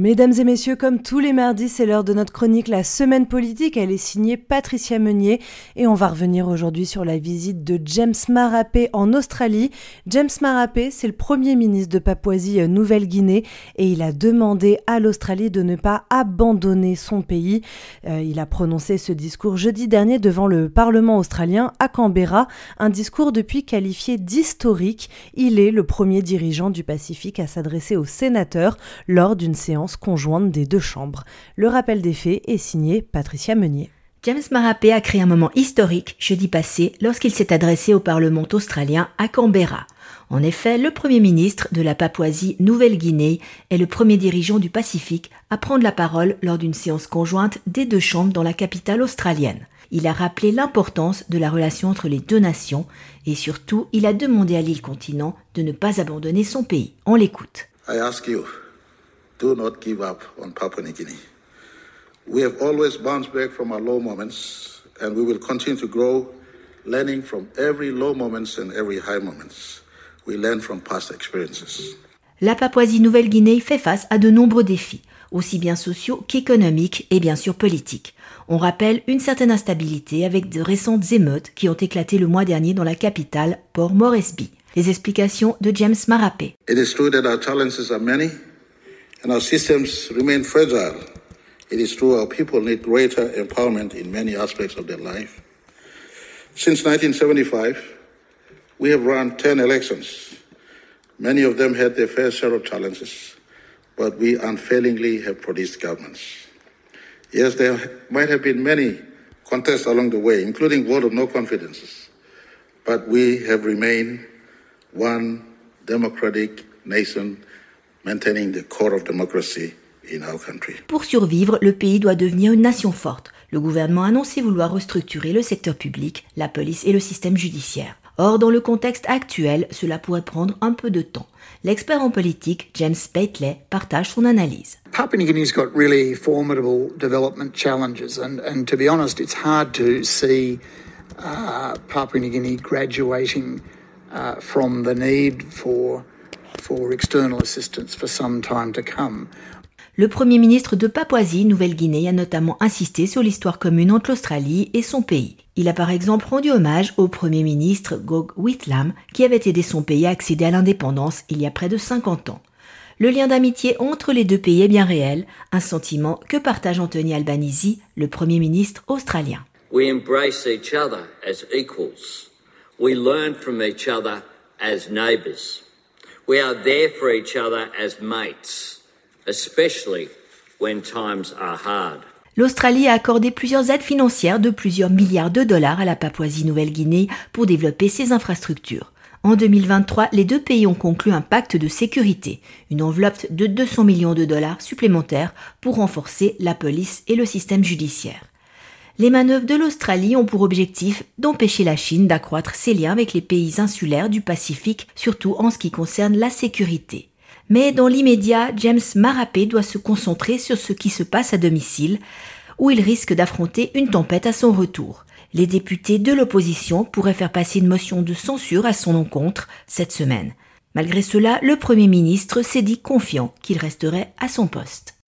Mesdames et messieurs, comme tous les mardis, c'est l'heure de notre chronique La Semaine politique. Elle est signée Patricia Meunier et on va revenir aujourd'hui sur la visite de James Marapé en Australie. James Marapé, c'est le premier ministre de Papouasie-Nouvelle-Guinée et il a demandé à l'Australie de ne pas abandonner son pays. Euh, il a prononcé ce discours jeudi dernier devant le Parlement australien à Canberra, un discours depuis qualifié d'historique. Il est le premier dirigeant du Pacifique à s'adresser aux sénateurs lors d'une séance conjointe des deux chambres. Le rappel des faits est signé Patricia Meunier. James Marapé a créé un moment historique jeudi passé lorsqu'il s'est adressé au Parlement australien à Canberra. En effet, le Premier ministre de la Papouasie Nouvelle-Guinée est le premier dirigeant du Pacifique à prendre la parole lors d'une séance conjointe des deux chambres dans la capitale australienne. Il a rappelé l'importance de la relation entre les deux nations et surtout il a demandé à l'île continent de ne pas abandonner son pays. On l'écoute do not give up on Papua New Guinea. We have always bounced back from our low moments, and we will continue to grow, learning from every low moments and every high moments. We learn from past experiences. La Papouasie-Nouvelle-Guinée fait face à de nombreux défis, aussi bien sociaux qu'économiques et bien sûr politiques. On rappelle une certaine instabilité avec de récentes émeutes qui ont éclaté le mois dernier dans la capitale, Port Moresby. Les explications de James Marapé. It is true that our challenges are many, and our systems remain fragile. It is true our people need greater empowerment in many aspects of their life. Since 1975, we have run 10 elections. Many of them had their fair share of challenges, but we unfailingly have produced governments. Yes, there might have been many contests along the way, including vote of no confidences, but we have remained one democratic nation Pour survivre, le pays doit devenir une nation forte. Le gouvernement a annoncé vouloir restructurer le secteur public, la police et le système judiciaire. Or, dans le contexte actuel, cela pourrait prendre un peu de temps. L'expert en politique, James Bately, partage son analyse. Papua New Guinea's got really formidable development challenges, and, and to be honest, it's hard to see uh, Papua New Guinea graduating uh, from the need for le Premier ministre de Papouasie-Nouvelle-Guinée a notamment insisté sur l'histoire commune entre l'Australie et son pays. Il a par exemple rendu hommage au Premier ministre Gog Whitlam qui avait aidé son pays à accéder à l'indépendance il y a près de 50 ans. Le lien d'amitié entre les deux pays est bien réel, un sentiment que partage Anthony Albanese, le Premier ministre australien. We embrace each other as equals. We learn from each other as neighbours. We are there for each other as mates, especially when times are hard. L'Australie a accordé plusieurs aides financières de plusieurs milliards de dollars à la Papouasie-Nouvelle-Guinée pour développer ses infrastructures. En 2023, les deux pays ont conclu un pacte de sécurité, une enveloppe de 200 millions de dollars supplémentaires pour renforcer la police et le système judiciaire. Les manœuvres de l'Australie ont pour objectif d'empêcher la Chine d'accroître ses liens avec les pays insulaires du Pacifique, surtout en ce qui concerne la sécurité. Mais dans l'immédiat, James Marapé doit se concentrer sur ce qui se passe à domicile, où il risque d'affronter une tempête à son retour. Les députés de l'opposition pourraient faire passer une motion de censure à son encontre cette semaine. Malgré cela, le Premier ministre s'est dit confiant qu'il resterait à son poste.